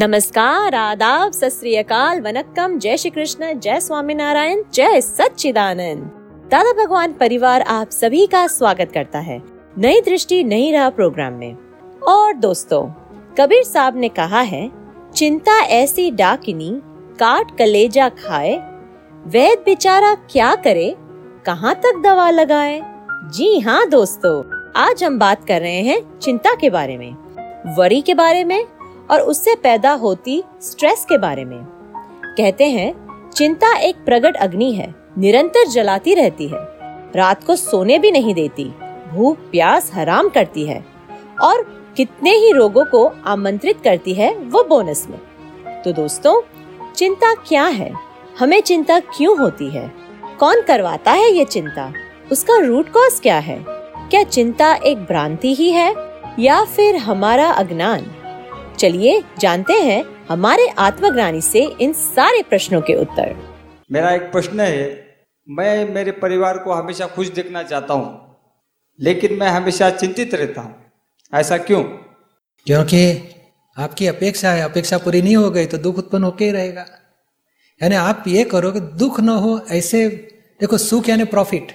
नमस्कार, आदाब, सत वनक्कम, जय श्री कृष्ण, जय स्वामी नारायण, जय सच्चिदानंद। दादा भगवान परिवार आप सभी का स्वागत करता है नई दृष्टि, नई राह प्रोग्राम में। और दोस्तों, कबीर साहब ने कहा है, चिंता ऐसी डाकिनी, काट कलेजा खाए, वैद बेचारा क्या करे, कहाँ तक दवा लगाए? जी हाँ दोस्तों, आज हम बात कर रहे हैं चिंता के बारे में, वरी के बारे में और उससे पैदा होती स्ट्रेस के बारे में। कहते हैं, चिंता एक प्रगट अग्नि है, निरंतर जलाती रहती है। रात को सोने भी नहीं देती, भूख, प्यास, हराम करती है। और कितने ही रोगों को आमंत्रित करती है वो बोनस में। तो दोस्तों, चिंता क्या है? हमें चिंता क्यों होती है? कौन करवाता है ये चिंता? उसका रूट कॉज क्या है? क्या चिंता एक भ्रांति ही है या फिर हमारा अज्ञान? चलिए जानते हैं हमारे आत्मज्ञानी से इन सारे प्रश्नों के उत्तर। मेरा एक प्रश्न है मैं मेरे परिवार को हमेशा खुश देखना चाहता हूँ लेकिन मैं हमेशा चिंतित रहता हूँ। ऐसा क्यों? क्योंकि आपकी अपेक्षा है अपेक्षा पूरी नहीं हो गई तो दुख उत्पन्न होके ही रहेगा। यानी आप ये करो कि दुख न हो ऐसे देखो सुख यानी प्रॉफिट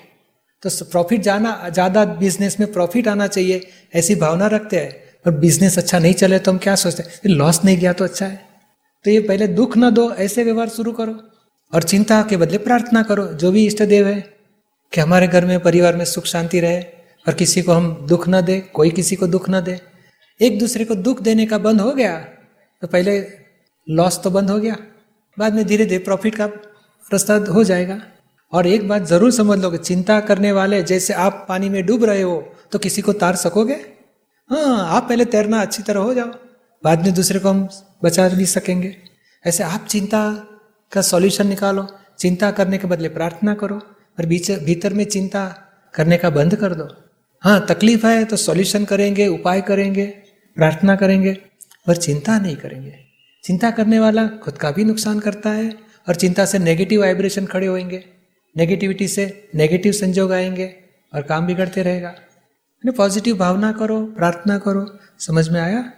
तो प्रॉफिट जाना ज़्यादा बिज़नेस में प्रॉफिट आना चाहिए ऐसी भावना रखते हैं। और बिज़नेस अच्छा नहीं चले तो हम क्या सोचते हैं? लॉस नहीं गया तो अच्छा है। तो ये पहले दुख ना दो, ऐसे व्यवहार शुरू करो। और चिंता के बदले प्रार्थना करो, जो भी इष्ट देव है, कि हमारे घर में, परिवार में सुख शांति रहे और किसी को हम दुख ना दे, कोई किसी को दुख ना दे। एक दूसरे को दुख देने का बंद हो गया तो पहले लॉस तो बंद हो गया। बाद में धीरे धीरे प्रॉफिट का रास्ता हो जाएगा। और एक बात ज़रूर समझ लो कि चिंता करने वाले, जैसे आप पानी में डूब रहे हो तो किसी को तार सकोगे? हाँ आप पहले तैरना अच्छी तरह हो जाओ। बाद में दूसरे को हम बचा भी सकेंगे। ऐसे आप चिंता का सॉल्यूशन निकालो। चिंता करने के बदले प्रार्थना करो। और बीच, भीतर में चिंता करने का बंद कर दो। हाँ तकलीफ़ है तो सॉल्यूशन करेंगे, उपाय करेंगे, प्रार्थना करेंगे, पर चिंता नहीं करेंगे। चिंता करने वाला खुद का भी नुकसान करता है और चिंता से नेगेटिव वाइब्रेशन खड़े होंगे नेगेटिविटी से नेगेटिव संजोग आएँगे और काम बिगड़ते रहेगा। पॉजिटिव भावना करो प्रार्थना करो समझ में आया?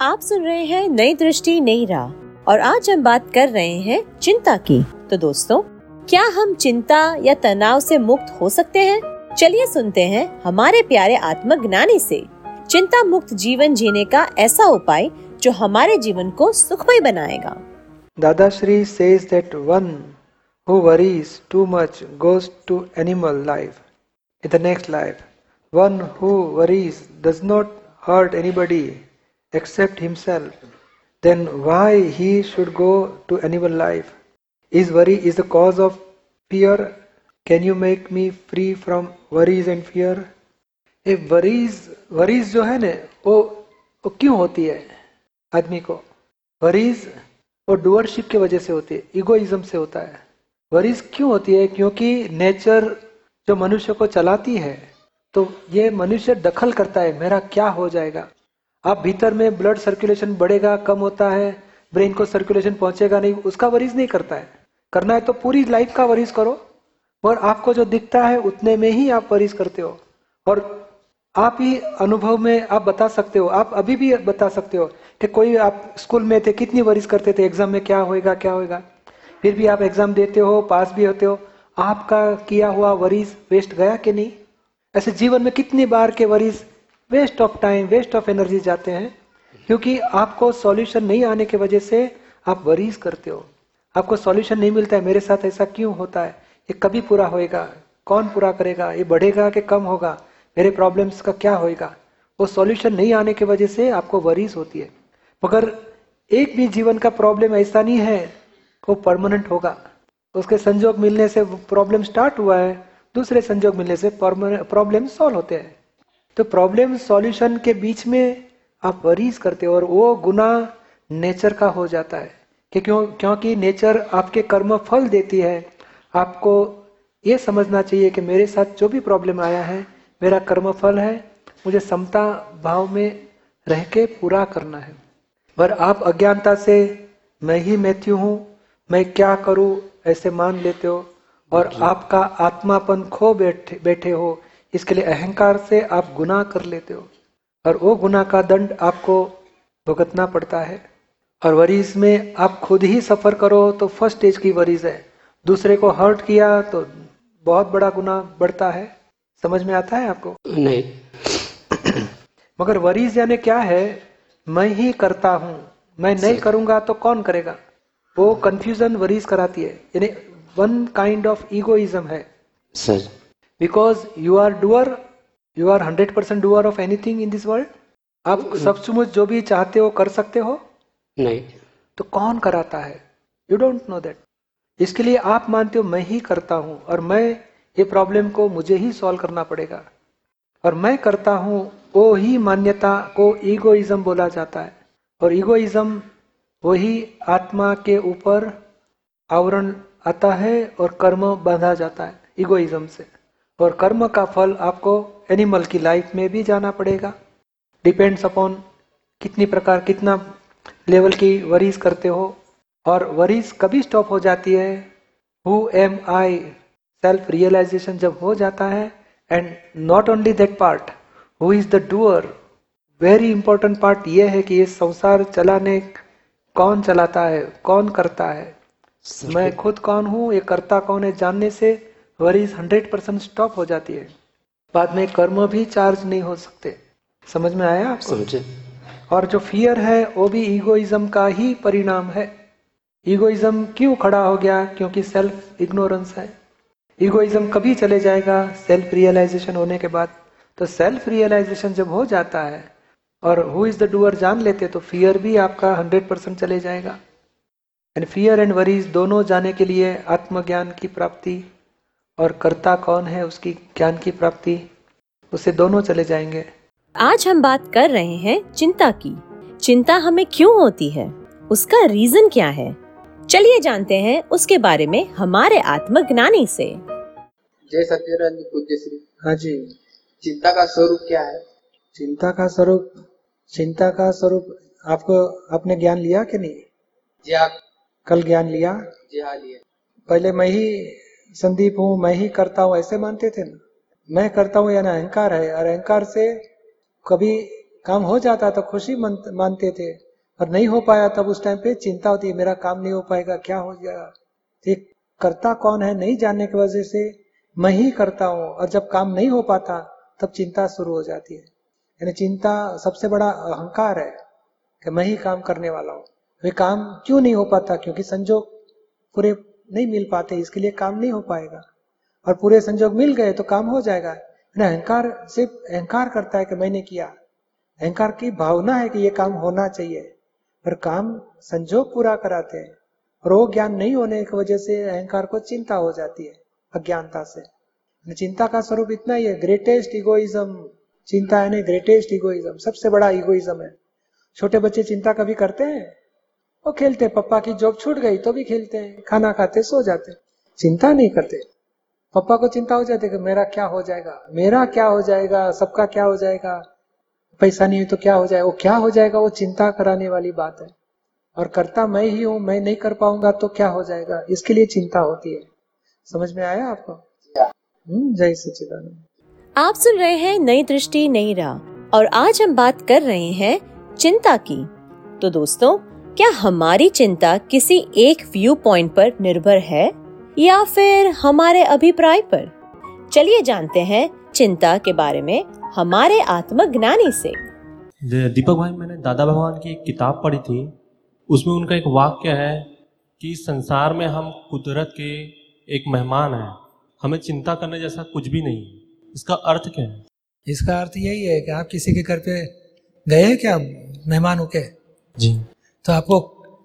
आप सुन रहे हैं नई दृष्टि नई राह और आज हम बात कर रहे हैं चिंता की। तो दोस्तों क्या हम चिंता या तनाव से मुक्त हो सकते हैं? चलिए सुनते हैं हमारे प्यारे आत्मज्ञानी से। चिंता मुक्त जीवन जीने का ऐसा उपाय जो हमारे जीवन को सुखमय बनाएगा। Dada Shri says that one who worries too much goes to animal life in the next life One who worries does not hurt anybody except himself. Then why he should go to animal life? Is worry is the cause of fear? Can you make me free from worries and fear? ये worries worries जो है ना वो वो क्यों होती है आदमी को वरीज वो डुअरशिप की वजह से होती है इगोइज्म से होता है वरीज क्यों होती है क्योंकि नेचर जो मनुष्य को चलाती है तो ये मनुष्य दखल करता है, मेरा क्या हो जाएगा? आप भीतर में ब्लड सर्कुलेशन बढ़ेगा, कम होता है ब्रेन को सर्कुलेशन पहुंचेगा नहीं, उसका वरीज नहीं करता है। करना है तो पूरी लाइफ का वरीज करो, और आपको जो दिखता है, उतने में ही आप वरीज करते हो। और आप ही अनुभव में आप बता सकते हो, आप अभी भी बता सकते हो कि कोई आप स्कूल में थे, कितनी वरीज करते थे एग्ज़ाम में क्या होएगा क्या होएगा? फिर भी आप एग्ज़ाम देते हो पास भी होते हो, आपका किया हुआ वरीज वेस्ट गया कि नहीं? ऐसे जीवन में कितनी बार के worries waste of time waste of energy जाते हैं, क्योंकि आपको सॉल्यूशन नहीं आने की वजह से आप वरीज करते हो। आपको सॉल्यूशन नहीं मिलता है, मेरे साथ ऐसा क्यों होता है? ये कभी पूरा होएगा? कौन पूरा करेगा? ये बढ़ेगा कि कम होगा? मेरे प्रॉब्लम्स का क्या होएगा? वो सॉल्यूशन नहीं आने की वजह से आपको वरीज होती है। मगर एक भी जीवन का प्रॉब्लम ऐसा नहीं है, वो परमानेंट होगा। उसके संजोग मिलने से प्रॉब्लम स्टार्ट हुआ है दूसरे संजोग मिलने से प्रॉब्लम सॉल्व होते हैं। तो प्रॉब्लम सॉल्यूशन के बीच में आप वरीज करते हो और वो गुना नेचर का हो जाता है। कि क्यों, क्योंकि नेचर आपके कर्म फल देती है। आपको ये समझना चाहिए कि मेरे साथ जो भी प्रॉब्लम आया है, मेरा कर्म फल है, मुझे समता भाव में रह के पूरा करना है। पर आप अज्ञानता से, मैं ही मैथ्यू हूँ, मैं क्या करूँ, ऐसे मान लेते हो। और आपका आत्मापन खो बैठे बैठे हो इसके लिए अहंकार से आप गुनाह कर लेते हो। और वो गुनाह का दंड आपको भुगतना पड़ता है। और वरीज में आप खुद ही सफ़र करो तो फ़र्स्ट स्टेज की वरीज है। दूसरे को हर्ट किया तो बहुत बड़ा गुना बढ़ता है। समझ में आता है आपको? नहीं। मगर वरीज यानी क्या है? मैं ही करता हूँ। मैं नहीं करूँगा तो कौन करेगा? वो कंफ्यूजन वरीज कराती है। यानी वन काइंड ऑफ़ ईगोइज्म है sir because you are doer you are hundred percent doer of anything in this world आप सब सचमुच जो भी चाहते हो कर सकते हो। नहीं। तो कौन कराता है? यू डोंट नो दैट इसके लिए आप मानते हो मैं ही करता हूँ और मैं ये प्रॉब्लम को मुझे ही सॉल्व करना पड़ेगा। और मैं करता हूँ वो ही मान्यता को ईगोइज्म बोला जाता है। और ईगोइज्म वही आत्मा के ऊपर आवरण आता है और कर्म बांधा जाता है ईगोइज्म से। और कर्म का फल आपको एनिमल की लाइफ में भी जाना पड़ेगा। डिपेंड्स अपॉन कितनी प्रकार, कितना लेवल की वरीज करते हो। और वरीज कभी स्टॉप हो जाती है। Who am I self realization जब हो जाता है and not only that part who is the doer very important part ये है कि ये संसार चलाने, कौन चलाता है, कौन करता है? मैं खुद कौन हूँ? ये करता कौन है? जानने से वरीज हंड्रेड परसेंट स्टॉप हो जाती है। बाद में कर्म भी चार्ज नहीं हो सकते। समझ में आया आपको? समझे। और जो फियर है वो भी ईगोइज्म का ही परिणाम है। ईगोइज्म क्यों खड़ा हो गया? क्योंकि सेल्फ इग्नोरेंस है। ईगोइज्म कभी चले जाएगा? सेल्फ रियलाइजेशन होने के बाद। तो सेल्फ रियलाइजेशन जब हो जाता है और हु इज़ द डूअर जान लेते तो फियर भी आपका हंड्रेड परसेंट चले जाएगा। एंड फियर एंड वरीज दोनों जाने के लिए आत्मज्ञान की प्राप्ति। और कर्ता कौन है उसकी ज्ञान की प्राप्ति उसे दोनों चले जाएँगे। आज हम बात कर रहे हैं चिंता की। चिंता हमें क्यों होती है? उसका रीजन क्या है? चलिए जानते हैं उसके बारे में हमारे आत्मज्ञानी से। जय सत्यनारायण पूज्य श्री। हाँ जी। चिंता का स्वरूप क्या है? चिंता का स्वरूप चिंता का स्वरूप आपको आपने ज्ञान लिया कि नहीं? जी हाँ कल ज्ञान लिया। जी हाँ लिए पहले मैं ही संदीप हूँ मैं ही करता हूँ ऐसे मानते थे ना? मैं करता हूँ यानी अहंकार है और अहंकार से कभी काम हो जाता तो खुशी मानते थे और नहीं हो पाया तब उस टाइम पे चिंता होती है मेरा काम नहीं हो पाएगा क्या हो जाएगा ये करता कौन है नहीं जानने की वजह से मैं ही करता हूँ और जब काम नहीं हो पाता तब चिंता शुरू हो जाती है। यानी चिंता सबसे बड़ा अहंकार है कि मैं ही काम करने वाला हूँ। वे काम क्यों नहीं हो पाता? क्योंकि संजोग पूरे नहीं मिल पाते, इसके लिए काम नहीं हो पाएगा। और पूरे संजोग मिल गए तो काम हो जाएगा। यानी अहंकार सिर्फ़ अहंकार करता है कि मैंने किया। अहंकार की भावना है कि ये काम होना चाहिए। पर काम संजोग पूरा कराते हैं। और वो ज्ञान नहीं होने की वजह से अहंकार को चिंता हो जाती है, अज्ञानता से। चिंता का स्वरूप इतना ही है ग्रेटेस्ट इगोइज्म चिंता नहीं ग्रेटेस्ट इगोइज्म सबसे बड़ा इगोइज्म है। छोटे बच्चे चिंता कभी करते हैं? वो खेलते पप्पा की जॉब छूट गई तो भी खेलते हैं। खाना खाते, सो जाते। चिंता नहीं करते। पप्पा को चिंता हो जाती कि मेरा क्या हो जाएगा? मेरा क्या हो जाएगा? सबका क्या हो जाएगा? पैसा नहीं है तो क्या हो जाएगा वो क्या हो जाएगा? वो चिंता कराने वाली बात है। और करता मैं ही हूँ, मैं नहीं कर पाऊँगा तो क्या हो जाएगा? इसके लिए चिंता होती है। समझ में आया आपको? हम्म जय सच्चिदानंद आप सुन रहे हैं नई दृष्टि, नई राह। और आज हम बात कर रहे हैं चिंता की। तो दोस्तों क्या हमारी चिंता किसी एक व्यू पॉइंट पर निर्भर है या फिर हमारे अभिप्राय पर? चलिए जानते हैं चिंता के बारे में हमारे आत्मज्ञानी से। दीपक भाई मैंने दादा भगवान की एक किताब पढ़ी थी। उसमें उनका एक वाक्य है कि संसार में हम कुदरत के एक मेहमान हैं। हमें चिंता करने जैसा कुछ भी नहीं है। इसका अर्थ क्या है? इसका अर्थ यही है कि आप किसी के घर पे गए हैं क्या मेहमान होके जी। तो आपको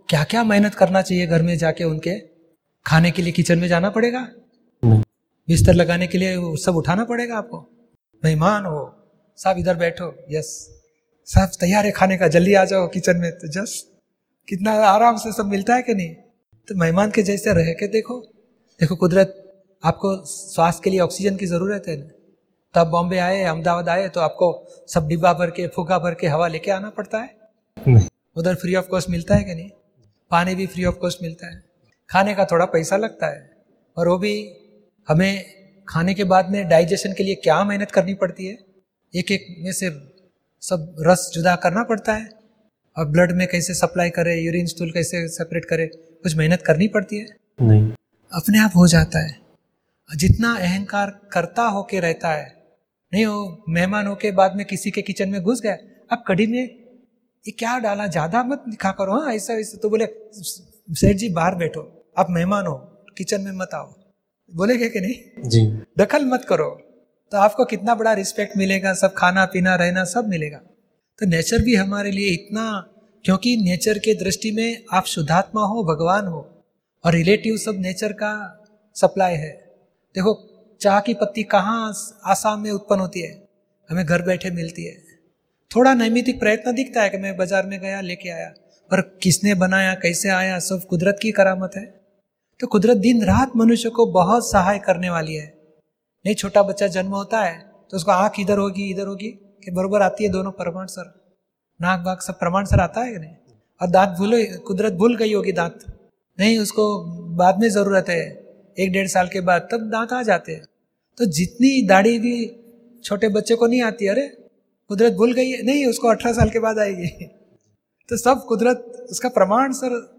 क्या क्या मेहनत करना चाहिए घर में जाके उनके? खाने के लिए किचन में जाना पड़ेगा? बिस्तर लगाने के लिए वो सब उठाना पड़ेगा आपको? मेहमान हो सब इधर बैठो यस। सब तैयार है खाने का जल्दी आ जाओ किचन में तो जस कितना आराम से सब मिलता है कि नहीं? तो मेहमान के जैसे रह के देखो। देखो कुदरत आपको श्वास के लिए ऑक्सीजन की ज़रूरत है ना? तो आप बॉम्बे आए अहमदाबाद आए तो आपको सब डिब्बा भर के फूका भर के हवा लेके आना पड़ता है? नहीं। उधर फ्री ऑफ़ कॉस्ट मिलता है कि नहीं? पानी भी फ्री ऑफ़ कॉस्ट मिलता है। खाने का थोड़ा पैसा लगता है और वो भी हमें खाने के बाद में डाइजेशन के लिए क्या मेहनत करनी पड़ती है? एक एक में से सब रस जुदा करना पड़ता है और ब्लड में कैसे सप्लाई करे यूरिन स्टूल कैसे सेपरेट करे कुछ मेहनत करनी पड़ती है। नहीं। अपने आप हो जाता है। जितना अहंकार करता होके रहता है नहीं वो मेहमान होके बाद में किसी के किचन में घुस गया अब कड़ी में ये क्या डाला? ज़्यादा मत दिखा करो हाँ ऐसा ऐसा। तो बोले सेठ जी बाहर बैठो। आप मेहमान हो किचन में मत आओ। बोलेगे कि नहीं? जी। दखल मत करो। तो आपको कितना बड़ा रिस्पेक्ट मिलेगा? सब खाना पीना रहना सब मिलेगा। तो नेचर भी हमारे लिए इतना क्योंकि नेचर के दृष्टि में आप शुद्धात्मा हो भगवान हो और रिलेटिव सब नेचर का सप्लाई है। देखो चाह की पत्ती कहाँ आसाम में उत्पन्न होती है? हमें घर बैठे मिलती है। थोड़ा नैमितिक प्रयत्न दिखता है कि मैं बाज़ार में गया, लेके आया। पर किसने बनाया, कैसे आया, सब कुदरत की करामत है। तो कुदरत दिन रात मनुष्य को बहुत सहाय करने वाली है। नहीं, छोटा बच्चा जन्म होता है तो उसको आँख इधर होगी इधर होगी, कि बरोबर आती है दोनों प्रमाण सर। नाक बाग सब प्रमाण सर आता है कि नहीं? और दांत भूलो कुदरत भूल गई होगी दांत। नहीं, उसको बाद में ज़रूरत है, एक डेढ़ साल के बाद तब दांत आ जाते हैं। तो जितनी दाढ़ी भी छोटे बच्चे को नहीं आती, अरे कुदरत भूल गई है। नहीं उसको अठारह साल के बाद आएगी। तो सब कुदरत उसका प्रमाण सर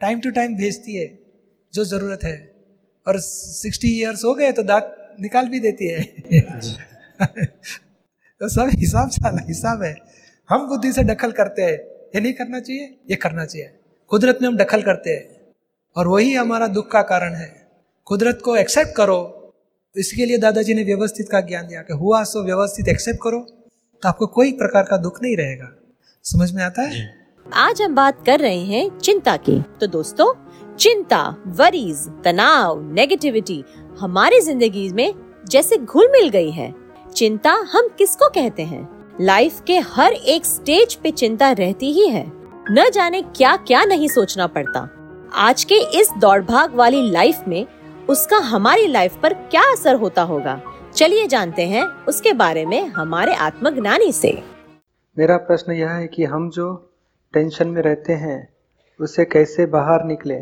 टाइम टू टाइम भेजती है जो ज़रूरत है। और सिक्सटी ईयर्स हो गए तो दाग निकाल भी देती है। तो सब हिसाब साला हिसाब है। हम बुद्धि से दखल करते हैं। ये नहीं करना चाहिए ये करना चाहिए। कुदरत में हम दखल करते हैं। और वही हमारा दुख का कारण है। कुदरत को एक्सेप्ट करो। इसके लिए दादाजी ने व्यवस्थित का ज्ञान दिया कि हुआ सो व्यवस्थित एक्सेप्ट करो। तो आपको कोई प्रकार का दुख नहीं रहेगा। समझ में आता है? आज हम बात कर रहे हैं चिंता की। तो दोस्तों चिंता वरीज तनाव नेगेटिविटी हमारी ज़िंदगी में जैसे घुल मिल गई है। चिंता हम किसको कहते हैं? लाइफ के हर एक स्टेज पे चिंता रहती ही है। न जाने क्या क्या नहीं सोचना पड़ता। आज के इस दौड़ भाग वाली लाइफ में उसका हमारी लाइफ पर क्या असर होता होगा? चलिए जानते हैं उसके बारे में हमारे आत्मज्ञानी से। मेरा प्रश्न यह है कि हम जो टेंशन में रहते हैं उससे कैसे बाहर निकले?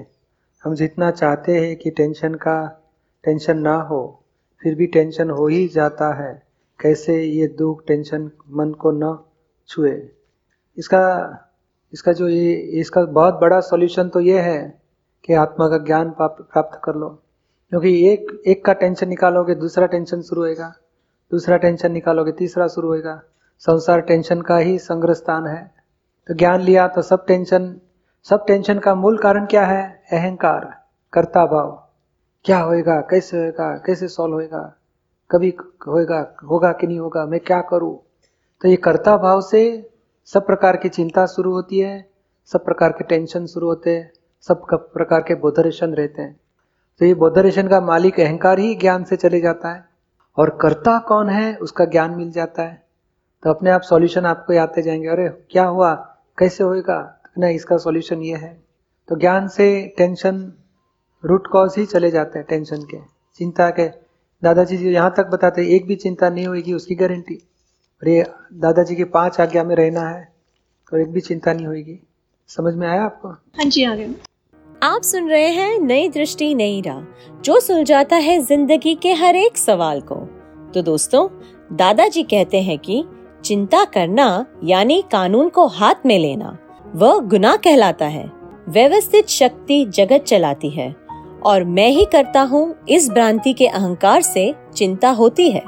हम जितना चाहते हैं कि टेंशन का, टेंशन ना हो, फिर भी टेंशन हो ही जाता है। कैसे ये दुख, टेंशन मन को न छुए? इसका इसका जो ये, इसका बहुत बड़ा सॉल्यूशन तो ये है कि आत्मा का ज्ञान प्राप्त कर लो। क्योंकि एक एक का टेंशन निकालोगे, दूसरा टेंशन शुरू होएगा। दूसरा टेंशन निकालोगे, तीसरा शुरू होएगा। संसार टेंशन का ही संग्रह स्थान है। तो ज्ञान लिया तो सब टेंशन सब टेंशन का मूल कारण क्या है? अहंकार कर्ता भाव क्या होएगा? कैसे होएगा? कैसे सॉल्व होएगा? कभी होएगा, होगा कि नहीं होगा? मैं क्या करूँ? तो ये कर्ता भाव से सब प्रकार की चिंता शुरू होती है, सब प्रकार के टेंशन शुरू होते हैं, सब प्रकार के बोधरेशन रहते हैं। तो ये बौद्ध बोधरेशन का मालिक अहंकार ही ज्ञान से चले जाता है। और कर्ता कौन है, उसका ज्ञान मिल जाता है। तो अपने आप सॉल्यूशन आपको आते जाएँगे, अरे, क्या हुआ? कैसे होएगा? ना इसका सॉल्यूशन ये है। तो ज्ञान से टेंशन, रूट कॉज ही चले जाते हैं, टेंशन के। चिंता के। दादाजी जी यहाँ तक बताते एक भी चिंता नहीं होगी उसकी गारंटी। और ये दादाजी की पाँच आज्ञा में रहना है तो एक भी चिंता नहीं होगी समझ में आया आपको? हाँ जी, आ गए आप सुन रहे हैं नई दृष्टि, नई राह, जो सुलझाता है ज़िंदगी के हर एक सवाल को। तो दोस्तों, दादाजी कहते हैं कि चिंता करना, यानी कानून को हाथ में लेना, वह गुनाह कहलाता है। व्यवस्थित शक्ति जगत चलाती है, और मैं ही करता हूँ इस भ्रांति के अहंकार से चिंता होती है।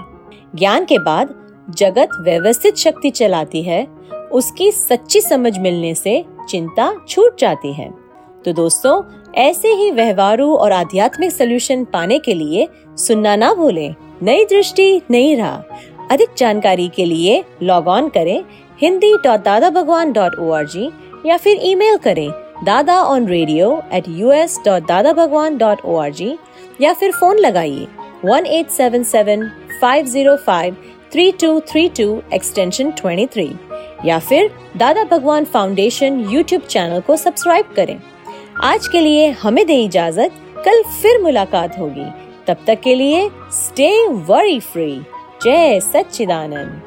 ज्ञान के बाद जगत व्यवस्थित शक्ति चलाती है, उसकी सच्ची समझ मिलने से चिंता छूट जाती है। तो दोस्तों, ऐसे ही व्यवहारू और आध्यात्मिक सोल्यूशन पाने के लिए सुनना ना भूलें। नई दृष्टि, नई राह। अधिक जानकारी के लिए लॉग ऑन करें Hindi dot Dada Bhagwan dot O R G या फिर ईमेल करें Dada on radio at U S dot Dada Bhagwan dot O R G या फिर फ़ोन लगाइए one eight seven seven five zero five three two three two extension twenty three या फिर Dada Bhagwan foundation YouTube channel को subscribe करें। आज के लिए हमें दे इजाज़त। कल फिर मुलाकात होगी। तब तक के लिए स्टे वरी फ्री जय सच्चिदानंद।